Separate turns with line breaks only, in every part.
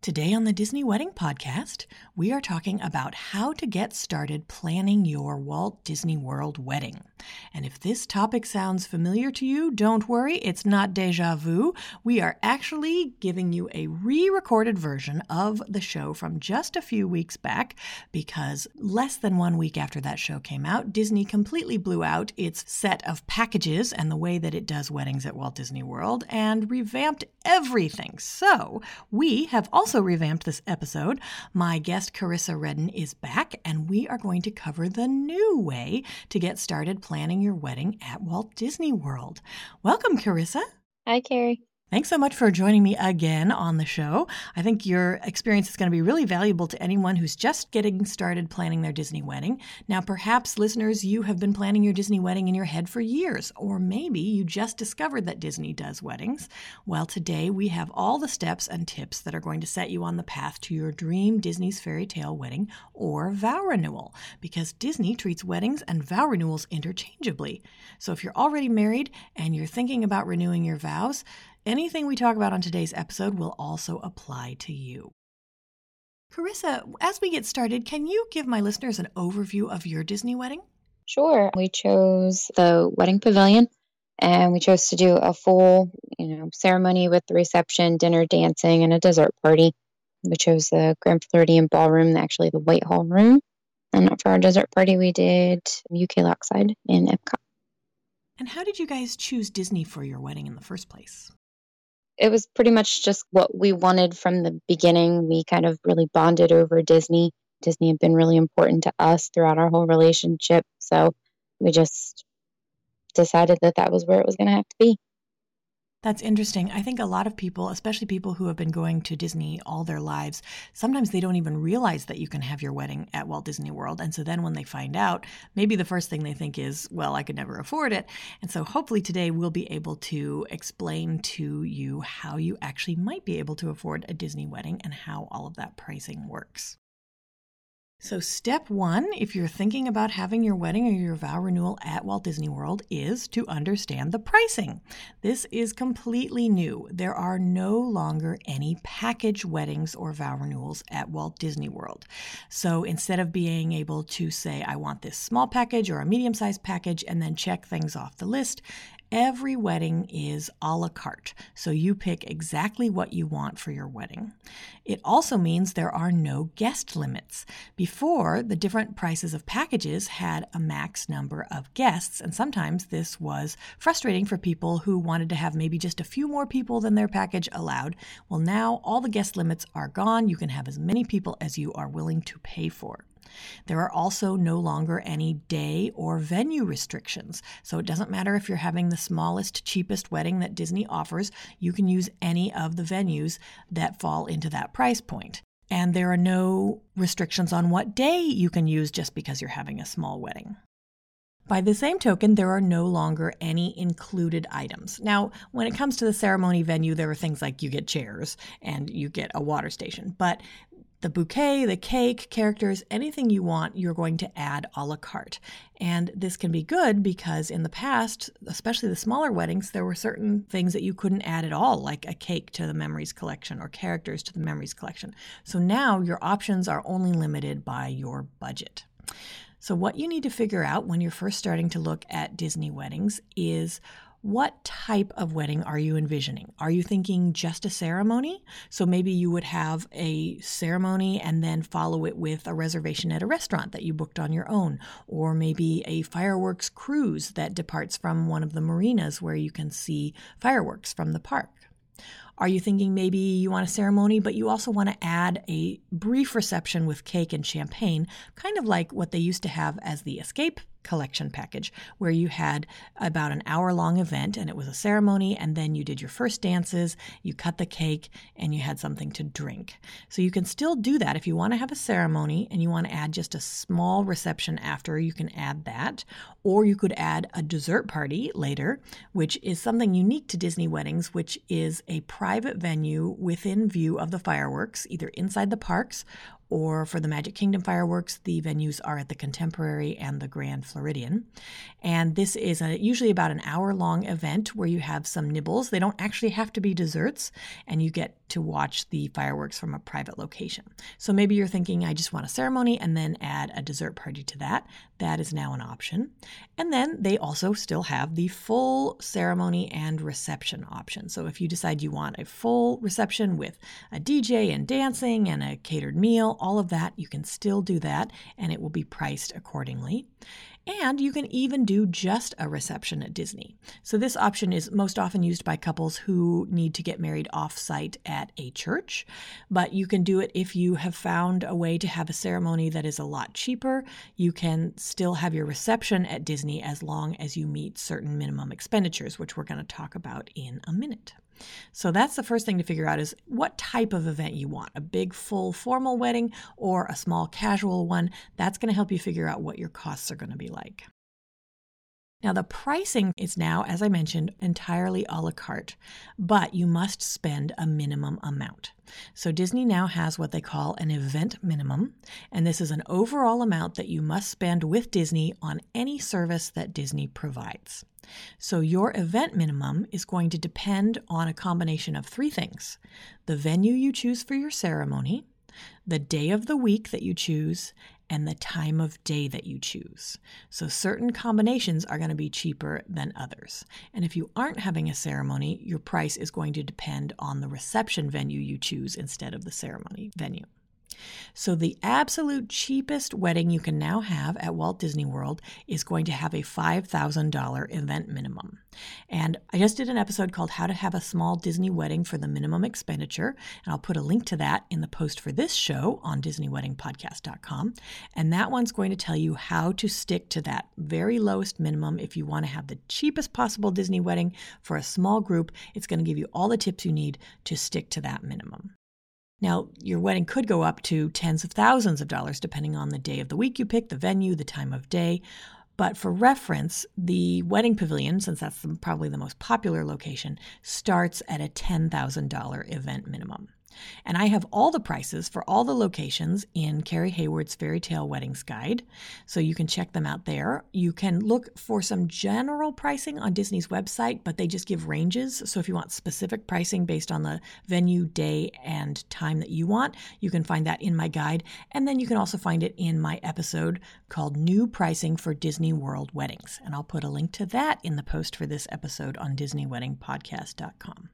Today on the Disney Wedding Podcast, we are talking about how to get started planning your Walt Disney World wedding. And if this topic sounds familiar to you, don't worry, it's not deja vu. We are actually giving you a re recorded version of the show from just a few weeks back because less than one week after that show came out, Disney completely blew out its set of packages and the way that it does weddings at Walt Disney World and revamped everything. So we have also revamped this episode. My guest, Carissa Redden, is back, and we are going to cover the new way to get started planning your wedding at Walt Disney World. Welcome, Carissa.
Hi, Carrie.
Thanks so much for joining me again on the show. I think your experience is going to be really valuable to anyone who's just getting started planning their Disney wedding. Now, perhaps listeners, you have been planning your Disney wedding in your head for years, or maybe you just discovered that Disney does weddings. Well, today we have all the steps and tips that are going to set you on the path to your dream Disney's fairy tale wedding or vow renewal, because Disney treats weddings and vow renewals interchangeably. So if you're already married and you're thinking about renewing your vows, Anything we talk about on today's episode will also apply to you. Carissa, as we get started, can you give my listeners an overview of your Disney wedding?
Sure. We chose the wedding pavilion and we chose to do a full, you know, ceremony with the reception, dinner, dancing, and a dessert party. We chose the Grand Floridian Ballroom, actually the Whitehall Room. And for our dessert party, we did UK Lakeside in Epcot.
And how did you guys choose Disney for your wedding in the first place?
It was pretty much just what we wanted from the beginning. We kind of really bonded over Disney. Disney had been really important to us throughout our whole relationship. So we just decided that that was where it was going to have to be.
That's interesting. I think a lot of people, especially people who have been going to Disney all their lives, sometimes they don't even realize that you can have your wedding at Walt Disney World. And so then when they find out, maybe the first thing they think is, well, I could never afford it. And so hopefully today we'll be able to explain to you how you actually might be able to afford a Disney wedding and how all of that pricing works. So, step one, if you're thinking about having your wedding or your vow renewal at Walt Disney World, is to understand the pricing. This is completely new. There are no longer any package weddings or vow renewals at Walt Disney World. So, instead of being able to say, I want this small package or a medium sized package, and then check things off the list, Every wedding is a la carte, so you pick exactly what you want for your wedding. It also means there are no guest limits. Before, the different prices of packages had a max number of guests, and sometimes this was frustrating for people who wanted to have maybe just a few more people than their package allowed. Well, now all the guest limits are gone. You can have as many people as you are willing to pay for. There are also no longer any day or venue restrictions. So it doesn't matter if you're having the smallest, cheapest wedding that Disney offers, you can use any of the venues that fall into that price point. And there are no restrictions on what day you can use just because you're having a small wedding. By the same token, there are no longer any included items. Now, when it comes to the ceremony venue, there are things like you get chairs and you get a water station, but the bouquet, the cake, characters, anything you want, you're going to add a la carte. And this can be good because in the past, especially the smaller weddings, there were certain things that you couldn't add at all, like a cake to the memories collection or characters to the memories collection. So now your options are only limited by your budget. So, what you need to figure out when you're first starting to look at Disney weddings is what type of wedding are you envisioning? Are you thinking just a ceremony? So maybe you would have a ceremony and then follow it with a reservation at a restaurant that you booked on your own, or maybe a fireworks cruise that departs from one of the marinas where you can see fireworks from the park. Are you thinking maybe you want a ceremony, but you also want to add a brief reception with cake and champagne, kind of like what they used to have as the escape collection package where you had about an hour long event and it was a ceremony and then you did your first dances, you cut the cake and you had something to drink. So you can still do that if you want to have a ceremony and you want to add just a small reception after, you can add that or you could add a dessert party later, which is something unique to Disney weddings, which is a private venue within view of the fireworks, either inside the parks or for the Magic Kingdom fireworks, the venues are at the Contemporary and the Grand Floridian. And this is a, usually about an hour long event where you have some nibbles. They don't actually have to be desserts, and you get to watch the fireworks from a private location. So maybe you're thinking, I just want a ceremony and then add a dessert party to that. That is now an option. And then they also still have the full ceremony and reception option. So if you decide you want a full reception with a DJ and dancing and a catered meal, all of that, you can still do that and it will be priced accordingly. And you can even do just a reception at Disney. So, this option is most often used by couples who need to get married off site at a church. But you can do it if you have found a way to have a ceremony that is a lot cheaper. You can still have your reception at Disney as long as you meet certain minimum expenditures, which we're going to talk about in a minute. So that's the first thing to figure out is what type of event you want a big, full, formal wedding or a small, casual one. That's going to help you figure out what your costs are going to be like. Now, the pricing is now, as I mentioned, entirely a la carte, but you must spend a minimum amount. So, Disney now has what they call an event minimum, and this is an overall amount that you must spend with Disney on any service that Disney provides. So, your event minimum is going to depend on a combination of three things the venue you choose for your ceremony, the day of the week that you choose, and the time of day that you choose. So, certain combinations are going to be cheaper than others. And if you aren't having a ceremony, your price is going to depend on the reception venue you choose instead of the ceremony venue. So, the absolute cheapest wedding you can now have at Walt Disney World is going to have a $5,000 event minimum. And I just did an episode called How to Have a Small Disney Wedding for the Minimum Expenditure. And I'll put a link to that in the post for this show on DisneyWeddingPodcast.com. And that one's going to tell you how to stick to that very lowest minimum if you want to have the cheapest possible Disney wedding for a small group. It's going to give you all the tips you need to stick to that minimum. Now, your wedding could go up to tens of thousands of dollars depending on the day of the week you pick, the venue, the time of day. But for reference, the wedding pavilion, since that's the, probably the most popular location, starts at a $10,000 event minimum. And I have all the prices for all the locations in Carrie Hayward's Fairy Tale Weddings Guide. So you can check them out there. You can look for some general pricing on Disney's website, but they just give ranges. So if you want specific pricing based on the venue, day, and time that you want, you can find that in my guide. And then you can also find it in my episode called New Pricing for Disney World Weddings. And I'll put a link to that in the post for this episode on DisneyWeddingPodcast.com.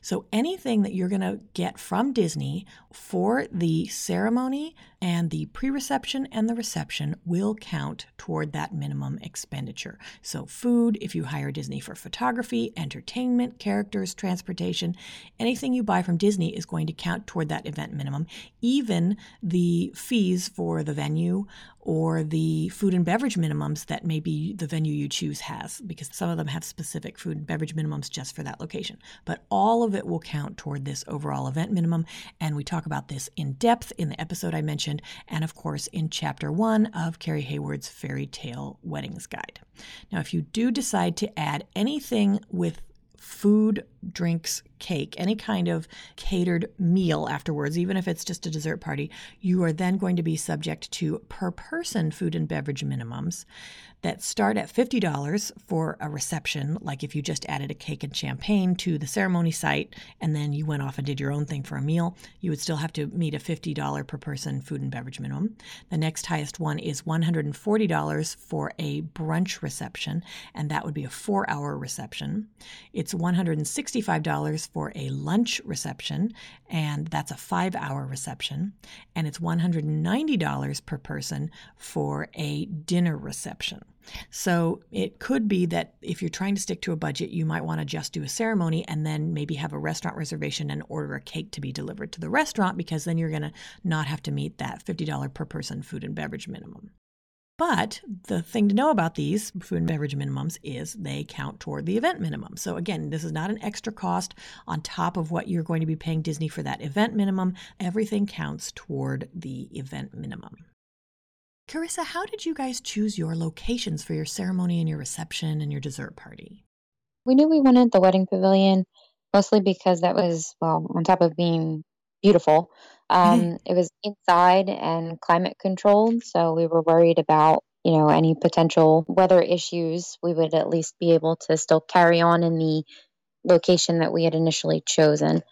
So anything that you're going to get from Disney for the ceremony and the pre reception and the reception will count toward that minimum expenditure. So, food, if you hire Disney for photography, entertainment, characters, transportation, anything you buy from Disney is going to count toward that event minimum. Even the fees for the venue or the food and beverage minimums that maybe the venue you choose has, because some of them have specific food and beverage minimums just for that location. But all of it will count toward this overall event minimum. And we talk about this in depth in the episode I mentioned, and of course in chapter one of Carrie Hayward's Fairy Tale Weddings Guide. Now, if you do decide to add anything with food, drinks, cake, any kind of catered meal afterwards, even if it's just a dessert party, you are then going to be subject to per person food and beverage minimums that start at $50 for a reception, like if you just added a cake and champagne to the ceremony site and then you went off and did your own thing for a meal, you would still have to meet a $50 per person food and beverage minimum. The next highest one is $140 for a brunch reception, and that would be a four hour reception. It's $165 for a lunch reception, and that's a five hour reception. And it's $190 per person for a dinner reception. So it could be that if you're trying to stick to a budget, you might want to just do a ceremony and then maybe have a restaurant reservation and order a cake to be delivered to the restaurant because then you're going to not have to meet that $50 per person food and beverage minimum. But the thing to know about these food and beverage minimums is they count toward the event minimum. So, again, this is not an extra cost on top of what you're going to be paying Disney for that event minimum. Everything counts toward the event minimum. Carissa, how did you guys choose your locations for your ceremony and your reception and your dessert party?
We knew we wanted the wedding pavilion mostly because that was, well, on top of being beautiful, um, it was inside and climate controlled. So we were worried about, you know, any potential weather issues. We would at least be able to still carry on in the location that we had initially chosen.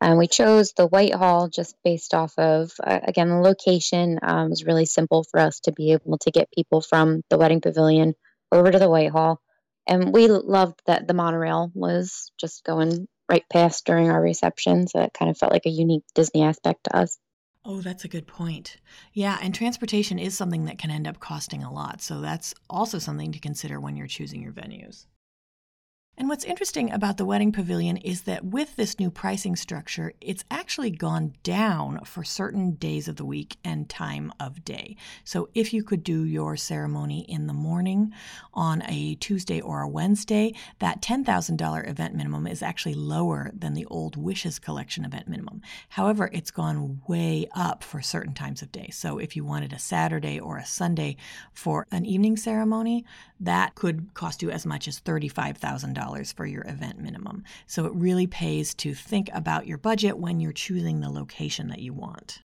And we chose the Whitehall just based off of, uh, again, the location um, was really simple for us to be able to get people from the wedding pavilion over to the Whitehall. And we loved that the monorail was just going right past during our reception. So it kind of felt like a unique Disney aspect to us.
Oh, that's a good point. Yeah, and transportation is something that can end up costing a lot. So that's also something to consider when you're choosing your venues. And what's interesting about the wedding pavilion is that with this new pricing structure, it's actually gone down for certain days of the week and time of day. So if you could do your ceremony in the morning on a Tuesday or a Wednesday, that $10,000 event minimum is actually lower than the old Wishes collection event minimum. However, it's gone way up for certain times of day. So if you wanted a Saturday or a Sunday for an evening ceremony, that could cost you as much as $35,000 for your event minimum. So it really pays to think about your budget when you're choosing the location that you want.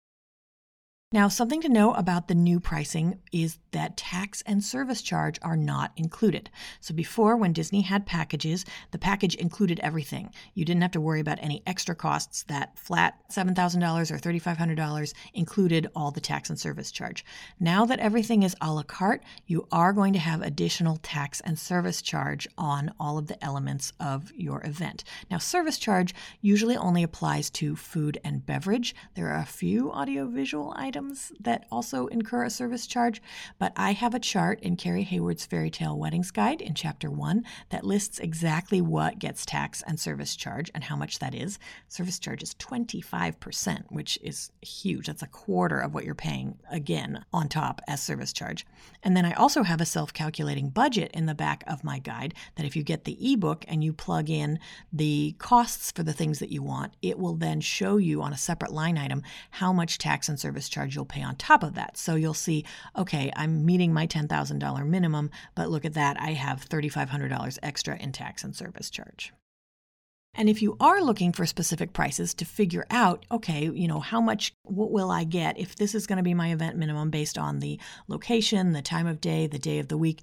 Now, something to know about the new pricing is that tax and service charge are not included. So, before, when Disney had packages, the package included everything. You didn't have to worry about any extra costs. That flat $7,000 or $3,500 included all the tax and service charge. Now that everything is a la carte, you are going to have additional tax and service charge on all of the elements of your event. Now, service charge usually only applies to food and beverage. There are a few audiovisual items items that also incur a service charge, but I have a chart in Carrie Hayward's Fairy Tale Weddings Guide in Chapter 1 that lists exactly what gets tax and service charge and how much that is. Service charge is 25%, which is huge. That's a quarter of what you're paying again on top as service charge. And then I also have a self calculating budget in the back of my guide that if you get the ebook and you plug in the costs for the things that you want, it will then show you on a separate line item how much tax and service charge charge you'll pay on top of that. So you'll see, okay, I'm meeting my $10,000 minimum, but look at that, I have $3,500 extra in tax and service charge. And if you are looking for specific prices to figure out, okay, you know, how much what will I get if this is going to be my event minimum based on the location, the time of day, the day of the week,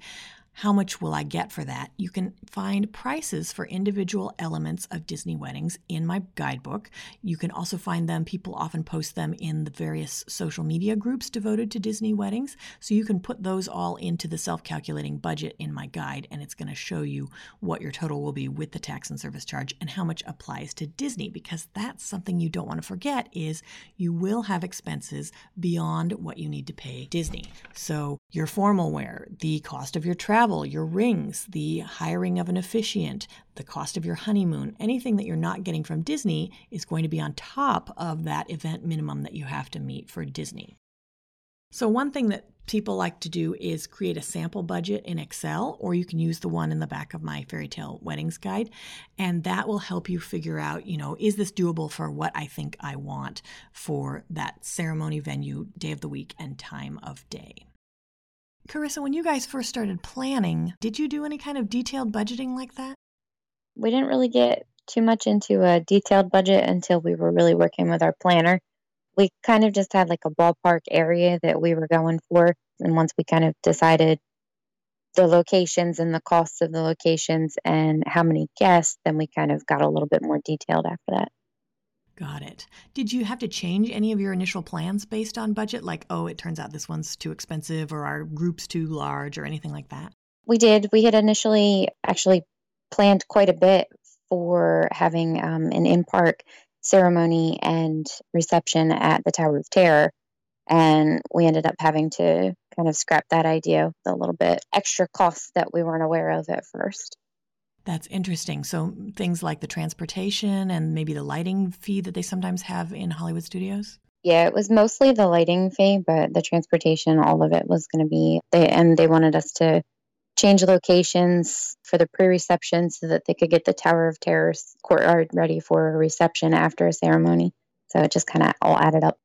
how much will I get for that? You can find prices for individual elements of Disney weddings in my guidebook. You can also find them, people often post them in the various social media groups devoted to Disney weddings. So you can put those all into the self calculating budget in my guide, and it's going to show you what your total will be with the tax and service charge and how much applies to Disney, because that's something you don't want to forget is you will have expenses beyond what you need to pay Disney. So your formal wear, the cost of your travel, travel, your rings, the hiring of an officiant, the cost of your honeymoon, anything that you're not getting from Disney is going to be on top of that event minimum that you have to meet for Disney. So, one thing that people like to do is create a sample budget in Excel, or you can use the one in the back of my fairy tale weddings guide. And that will help you figure out, you know, is this doable for what I think I want for that ceremony venue, day of the week, and time of day. Carissa, when you guys first started planning, did you do any kind of detailed budgeting like that?
We didn't really get too much into a detailed budget until we were really working with our planner. We kind of just had like a ballpark area that we were going for. And once we kind of decided the locations and the costs of the locations and how many guests, then we kind of got a little bit more detailed after that.
Got it. Did you have to change any of your initial plans based on budget? Like, oh, it turns out this one's too expensive or our group's too large or anything like that?
We did. We had initially actually planned quite a bit for having um, an in park ceremony and reception at the Tower of Terror. And we ended up having to kind of scrap that idea with a little bit extra costs that we weren't aware of at first.
That's interesting. So things like the transportation and maybe the lighting fee that they sometimes have in Hollywood studios?
Yeah, it was mostly the lighting fee, but the transportation, all of it was going to be they and they wanted us to change locations for the pre-reception so that they could get the Tower of Terror's courtyard ready for a reception after a ceremony. So it just kind of all added up.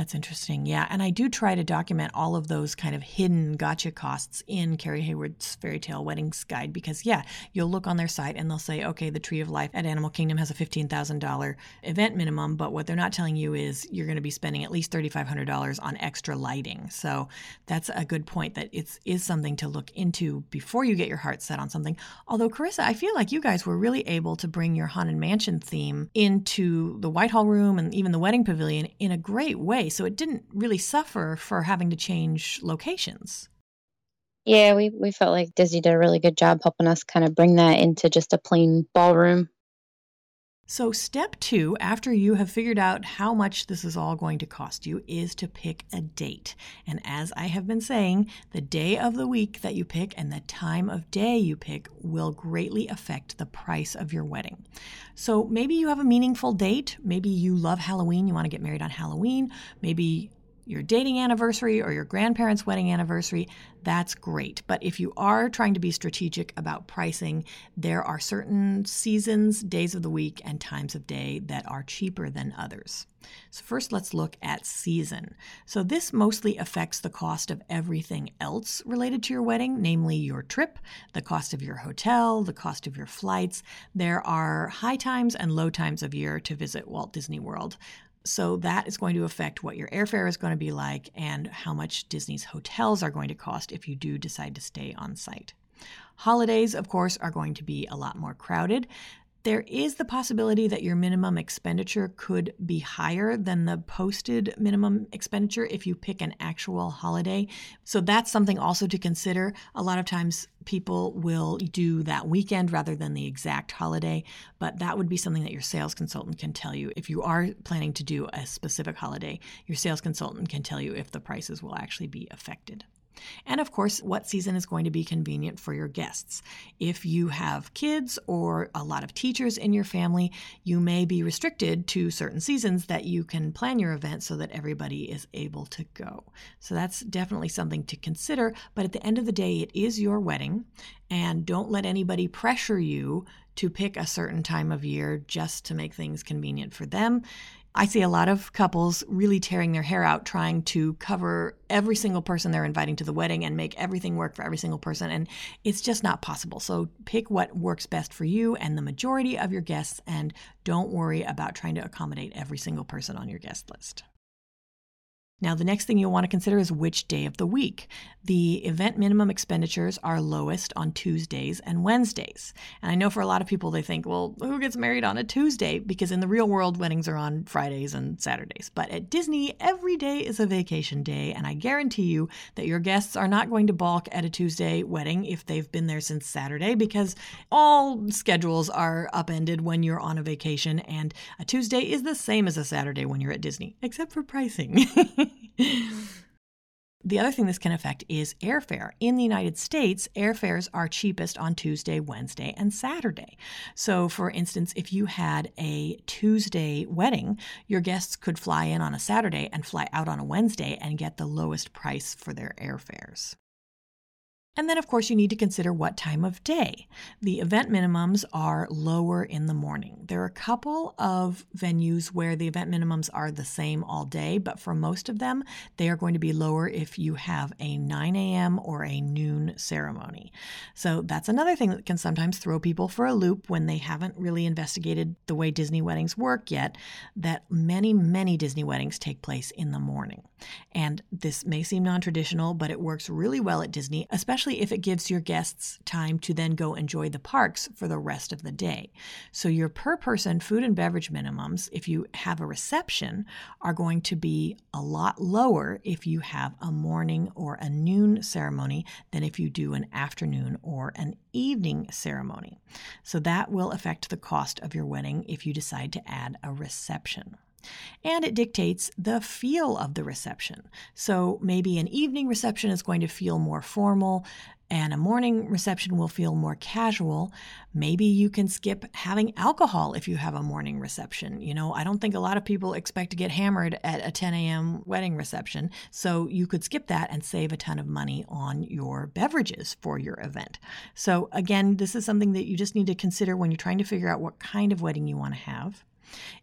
That's interesting. Yeah. And I do try to document all of those kind of hidden gotcha costs in Carrie Hayward's Fairy Tale Weddings Guide because, yeah, you'll look on their site and they'll say, okay, the Tree of Life at Animal Kingdom has a $15,000 event minimum. But what they're not telling you is you're going to be spending at least $3,500 on extra lighting. So that's a good point that it is something to look into before you get your heart set on something. Although, Carissa, I feel like you guys were really able to bring your Haunted Mansion theme into the Whitehall Room and even the Wedding Pavilion in a great way So it didn't really suffer for having to change locations.
Yeah, we, we felt like Disney did a really good job helping us kind of bring that into just a plain ballroom.
So, step two, after you have figured out how much this is all going to cost you, is to pick a date. And as I have been saying, the day of the week that you pick and the time of day you pick will greatly affect the price of your wedding. So, maybe you have a meaningful date. Maybe you love Halloween, you want to get married on Halloween. Maybe your dating anniversary or your grandparents' wedding anniversary, that's great. But if you are trying to be strategic about pricing, there are certain seasons, days of the week, and times of day that are cheaper than others. So, first, let's look at season. So, this mostly affects the cost of everything else related to your wedding, namely your trip, the cost of your hotel, the cost of your flights. There are high times and low times of year to visit Walt Disney World. So that is going to affect what your airfare is going to be like and how much Disney's hotels are going to cost if you do decide to stay on site. Holidays, of course, are going to be a lot more crowded. There is the possibility that your minimum expenditure could be higher than the posted minimum expenditure if you pick an actual holiday. So that's something also to consider. A lot of times people will do that weekend rather than the exact holiday, but that would be something that your sales consultant can tell you. If you are planning to do a specific holiday, your sales consultant can tell you if the prices will actually be affected. And of course, what season is going to be convenient for your guests. If you have kids or a lot of teachers in your family, you may be restricted to certain seasons that you can plan your event so that everybody is able to go. So that's definitely something to consider. But at the end of the day, it is your wedding, and don't let anybody pressure you to pick a certain time of year just to make things convenient for them. I see a lot of couples really tearing their hair out trying to cover every single person they're inviting to the wedding and make everything work for every single person. And it's just not possible. So pick what works best for you and the majority of your guests, and don't worry about trying to accommodate every single person on your guest list. Now, the next thing you'll want to consider is which day of the week. The event minimum expenditures are lowest on Tuesdays and Wednesdays. And I know for a lot of people, they think, well, who gets married on a Tuesday? Because in the real world, weddings are on Fridays and Saturdays. But at Disney, every day is a vacation day. And I guarantee you that your guests are not going to balk at a Tuesday wedding if they've been there since Saturday, because all schedules are upended when you're on a vacation. And a Tuesday is the same as a Saturday when you're at Disney, except for pricing. The other thing this can affect is airfare. In the United States, airfares are cheapest on Tuesday, Wednesday, and Saturday. So, for instance, if you had a Tuesday wedding, your guests could fly in on a Saturday and fly out on a Wednesday and get the lowest price for their airfares. And then, of course, you need to consider what time of day. The event minimums are lower in the morning. There are a couple of venues where the event minimums are the same all day, but for most of them, they are going to be lower if you have a 9 a.m. or a noon ceremony. So that's another thing that can sometimes throw people for a loop when they haven't really investigated the way Disney weddings work yet, that many, many Disney weddings take place in the morning. And this may seem non traditional, but it works really well at Disney, especially especially if it gives your guests time to then go enjoy the parks for the rest of the day. So, your per person food and beverage minimums, if you have a reception, are going to be a lot lower if you have a morning or a noon ceremony than if you do an afternoon or an evening ceremony. So, that will affect the cost of your wedding if you decide to add a reception. And it dictates the feel of the reception. So maybe an evening reception is going to feel more formal and a morning reception will feel more casual. Maybe you can skip having alcohol if you have a morning reception. You know, I don't think a lot of people expect to get hammered at a 10 a.m. wedding reception, so you could skip that and save a ton of money on your beverages for your event. So, again, this is something that you just need to consider when you're trying to figure out what kind of wedding you want to have.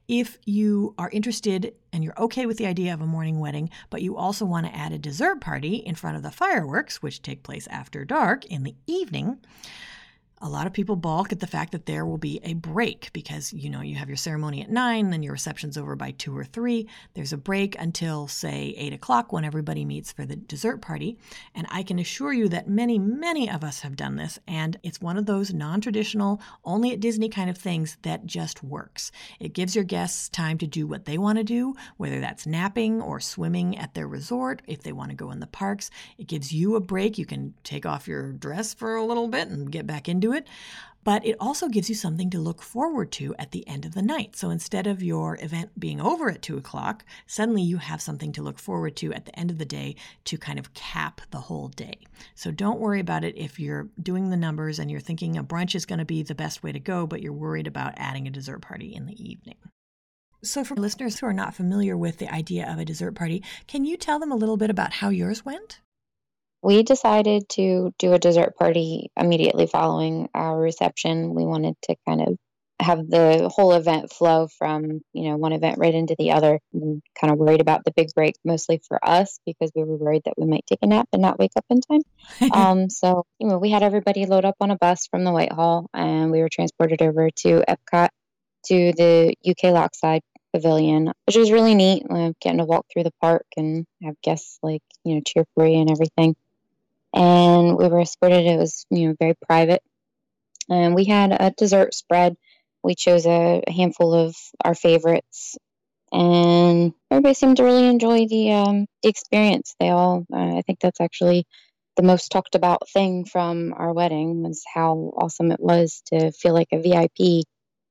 If you are interested and you're okay with the idea of a morning wedding, but you also want to add a dessert party in front of the fireworks, which take place after dark in the evening, a lot of people balk at the fact that there will be a break because you know you have your ceremony at nine then your reception's over by two or three. There's a break until say eight o'clock when everybody meets for the dessert party. And i can assure you that many many of us have done this and it's one of those non-traditional only at disney kind of things that just works. It gives your guests time to do what they want to do whether that's napping or swimming at their resort if they want to go in the parks. It gives you a break. You can take off your dress for a little bit and get back into it. But it also gives you something to look forward to at the end of the night. So instead of your event being over at two o'clock, suddenly you have something to look forward to at the end of the day to kind of cap the whole day. So don't worry about it if you're doing the numbers and you're thinking a brunch is going to be the best way to go, but you're worried about adding a dessert party in the evening. So, for listeners who are not familiar with the idea of a dessert party, can you tell them a little bit about how yours went?
We decided to do a dessert party immediately following our reception. We wanted to kind of have the whole event flow from you know one event right into the other and kind of worried about the big break mostly for us because we were worried that we might take a nap and not wake up in time um, so you know we had everybody load up on a bus from the whitehall and we were transported over to epcot to the uk lakeside pavilion which was really neat uh, getting to walk through the park and have guests like you know cheer for you and everything and we were escorted. It was you know very private, and we had a dessert spread. We chose a, a handful of our favorites, and everybody seemed to really enjoy the um, the experience. They all, uh, I think that's actually the most talked about thing from our wedding was how awesome it was to feel like a VIP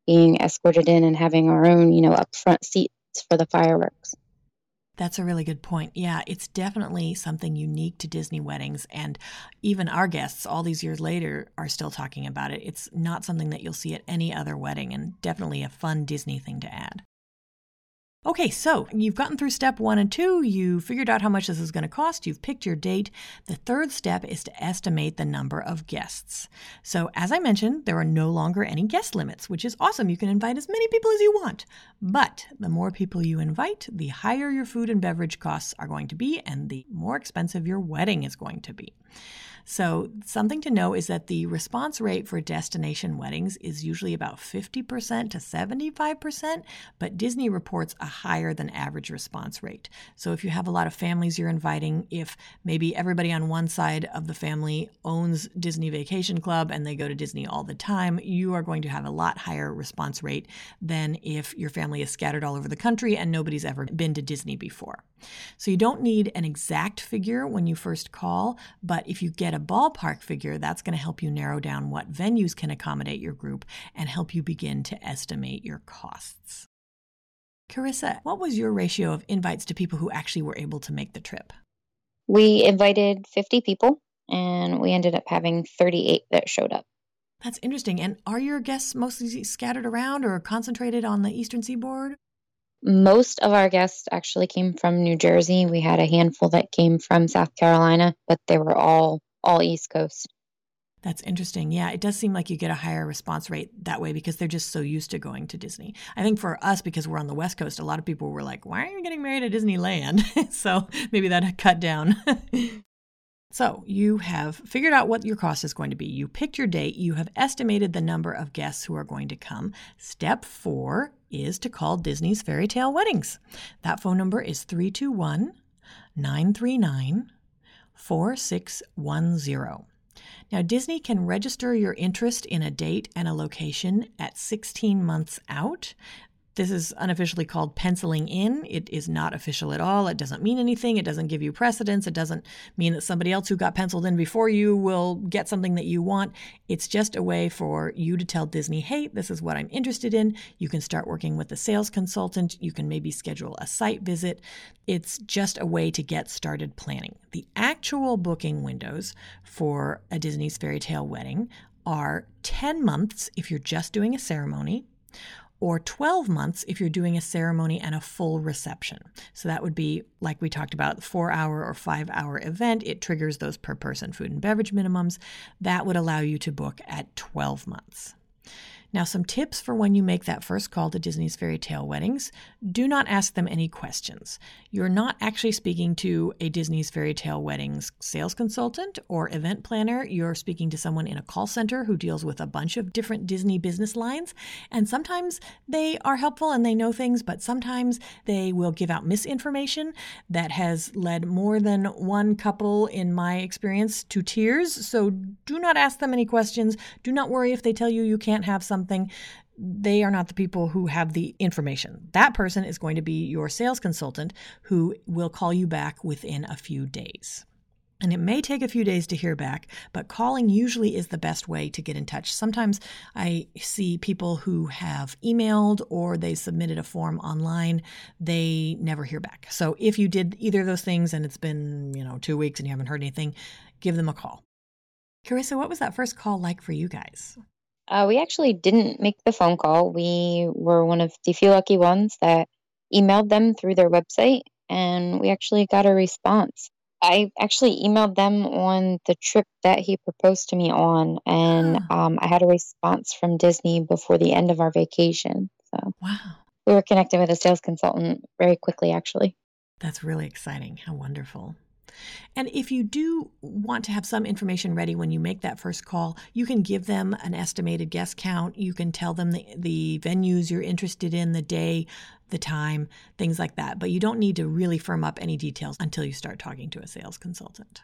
being escorted in and having our own, you know, upfront seats for the fireworks.
That's a really good point. Yeah, it's definitely something unique to Disney weddings. And even our guests, all these years later, are still talking about it. It's not something that you'll see at any other wedding, and definitely a fun Disney thing to add. Okay, so you've gotten through step one and two. You figured out how much this is going to cost. You've picked your date. The third step is to estimate the number of guests. So, as I mentioned, there are no longer any guest limits, which is awesome. You can invite as many people as you want. But the more people you invite, the higher your food and beverage costs are going to be, and the more expensive your wedding is going to be. So, something to know is that the response rate for destination weddings is usually about 50% to 75%, but Disney reports a higher than average response rate. So, if you have a lot of families you're inviting, if maybe everybody on one side of the family owns Disney Vacation Club and they go to Disney all the time, you are going to have a lot higher response rate than if your family is scattered all over the country and nobody's ever been to Disney before. So, you don't need an exact figure when you first call, but if you get a ballpark figure, that's going to help you narrow down what venues can accommodate your group and help you begin to estimate your costs. Carissa, what was your ratio of invites to people who actually were able to make the trip?
We invited 50 people and we ended up having 38 that showed up.
That's interesting. And are your guests mostly scattered around or concentrated on the eastern seaboard?
Most of our guests actually came from New Jersey. We had a handful that came from South Carolina, but they were all all East Coast.
That's interesting. Yeah, it does seem like you get a higher response rate that way because they're just so used to going to Disney. I think for us, because we're on the West Coast, a lot of people were like, why are you getting married at Disneyland? so maybe that cut down. so you have figured out what your cost is going to be. You picked your date. You have estimated the number of guests who are going to come. Step four is to call Disney's Fairy Tale Weddings. That phone number is 321 939 4610. Now, Disney can register your interest in a date and a location at 16 months out. This is unofficially called penciling in. It is not official at all. It doesn't mean anything. It doesn't give you precedence. It doesn't mean that somebody else who got penciled in before you will get something that you want. It's just a way for you to tell Disney, hey, this is what I'm interested in. You can start working with a sales consultant. You can maybe schedule a site visit. It's just a way to get started planning. The actual booking windows for a Disney's fairy tale wedding are 10 months if you're just doing a ceremony or 12 months if you're doing a ceremony and a full reception. So that would be, like we talked about, four hour or five hour event. It triggers those per person food and beverage minimums. That would allow you to book at 12 months. Now, some tips for when you make that first call to Disney's fairy tale weddings do not ask them any questions. You're not actually speaking to a Disney's fairy tale weddings sales consultant or event planner. You're speaking to someone in a call center who deals with a bunch of different Disney business lines. And sometimes they are helpful and they know things, but sometimes they will give out misinformation that has led more than one couple, in my experience, to tears. So do not ask them any questions. Do not worry if they tell you you can't have some something, they are not the people who have the information. That person is going to be your sales consultant who will call you back within a few days. And it may take a few days to hear back, but calling usually is the best way to get in touch. Sometimes I see people who have emailed or they submitted a form online, they never hear back. So if you did either of those things and it's been, you know, 2 weeks and you haven't heard anything, give them a call. Carissa, what was that first call like for you guys?
Uh, we actually didn't make the phone call. We were one of the few lucky ones that emailed them through their website, and we actually got a response. I actually emailed them on the trip that he proposed to me on, and um, I had a response from Disney before the end of our vacation. So,
wow.
We were connected with a sales consultant very quickly, actually.
That's really exciting. How wonderful. And if you do want to have some information ready when you make that first call, you can give them an estimated guest count. You can tell them the, the venues you're interested in, the day, the time, things like that. But you don't need to really firm up any details until you start talking to a sales consultant.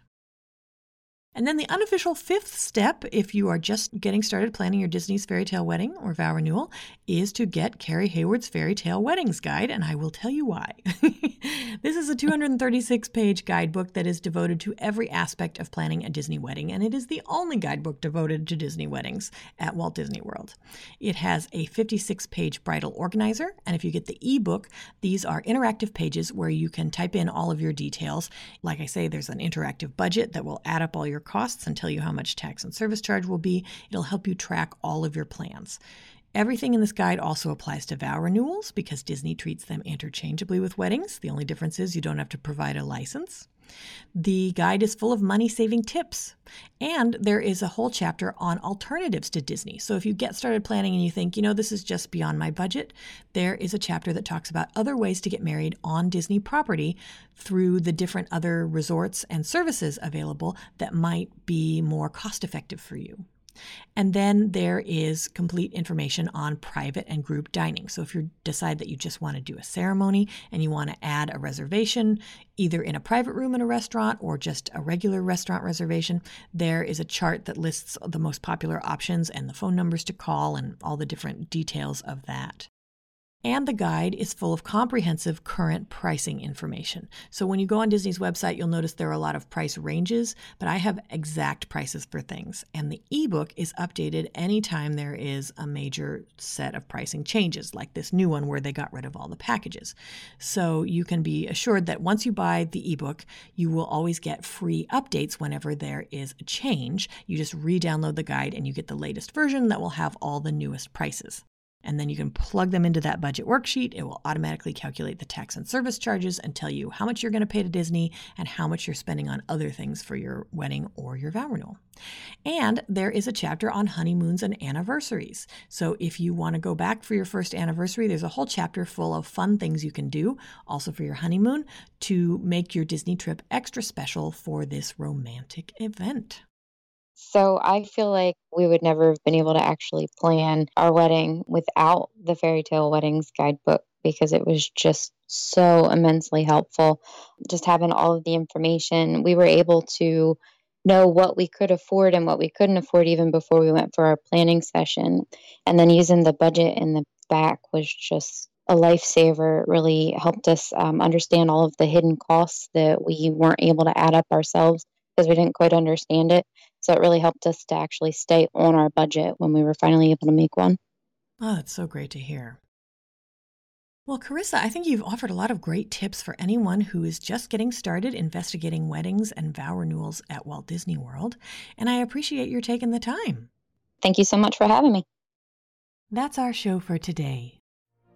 And then the unofficial fifth step, if you are just getting started planning your Disney's fairy tale wedding or vow renewal, is to get Carrie Hayward's Fairy Tale Weddings Guide, and I will tell you why. this is a 236 page guidebook that is devoted to every aspect of planning a Disney wedding, and it is the only guidebook devoted to Disney weddings at Walt Disney World. It has a 56 page bridal organizer, and if you get the ebook, these are interactive pages where you can type in all of your details. Like I say, there's an interactive budget that will add up all your costs and tell you how much tax and service charge will be. It'll help you track all of your plans. Everything in this guide also applies to vow renewals because Disney treats them interchangeably with weddings. The only difference is you don't have to provide a license. The guide is full of money saving tips, and there is a whole chapter on alternatives to Disney. So if you get started planning and you think, you know, this is just beyond my budget, there is a chapter that talks about other ways to get married on Disney property through the different other resorts and services available that might be more cost effective for you. And then there is complete information on private and group dining. So if you decide that you just want to do a ceremony and you want to add a reservation, either in a private room in a restaurant or just a regular restaurant reservation, there is a chart that lists the most popular options and the phone numbers to call and all the different details of that. And the guide is full of comprehensive current pricing information. So when you go on Disney's website, you'll notice there are a lot of price ranges, but I have exact prices for things. And the ebook is updated anytime there is a major set of pricing changes, like this new one where they got rid of all the packages. So you can be assured that once you buy the ebook, you will always get free updates whenever there is a change. You just re download the guide and you get the latest version that will have all the newest prices and then you can plug them into that budget worksheet. It will automatically calculate the tax and service charges and tell you how much you're going to pay to Disney and how much you're spending on other things for your wedding or your vow renewal. And there is a chapter on honeymoons and anniversaries. So if you want to go back for your first anniversary, there's a whole chapter full of fun things you can do, also for your honeymoon, to make your Disney trip extra special for this romantic event.
So I feel like we would never have been able to actually plan our wedding without the Fairy Tale Weddings guidebook because it was just so immensely helpful. Just having all of the information, we were able to know what we could afford and what we couldn't afford even before we went for our planning session. And then using the budget in the back was just a lifesaver. It really helped us um, understand all of the hidden costs that we weren't able to add up ourselves because we didn't quite understand it. So it really helped us to actually stay on our budget when we were finally able to make one.
Oh, that's so great to hear. Well, Carissa, I think you've offered a lot of great tips for anyone who is just getting started investigating weddings and vow renewals at Walt Disney World, and I appreciate your taking the time.
Thank you so much for having me.
That's our show for today.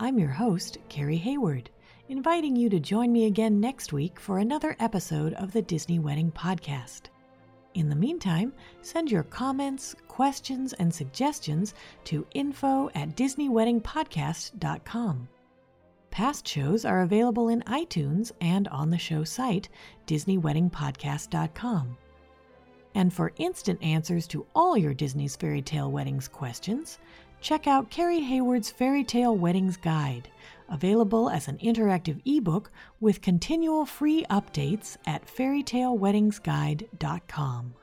I'm your host, Carrie Hayward, inviting you to join me again next week for another episode of the Disney Wedding Podcast. In the meantime, send your comments, questions, and suggestions to info at DisneyWeddingPodcast.com. Past shows are available in iTunes and on the show site, DisneyWeddingPodcast.com. And for instant answers to all your Disney's Fairy Tale Weddings questions, check out Carrie Hayward's Fairy Tale Weddings Guide, available as an interactive ebook with continual free updates at fairytaleweddingsguide.com.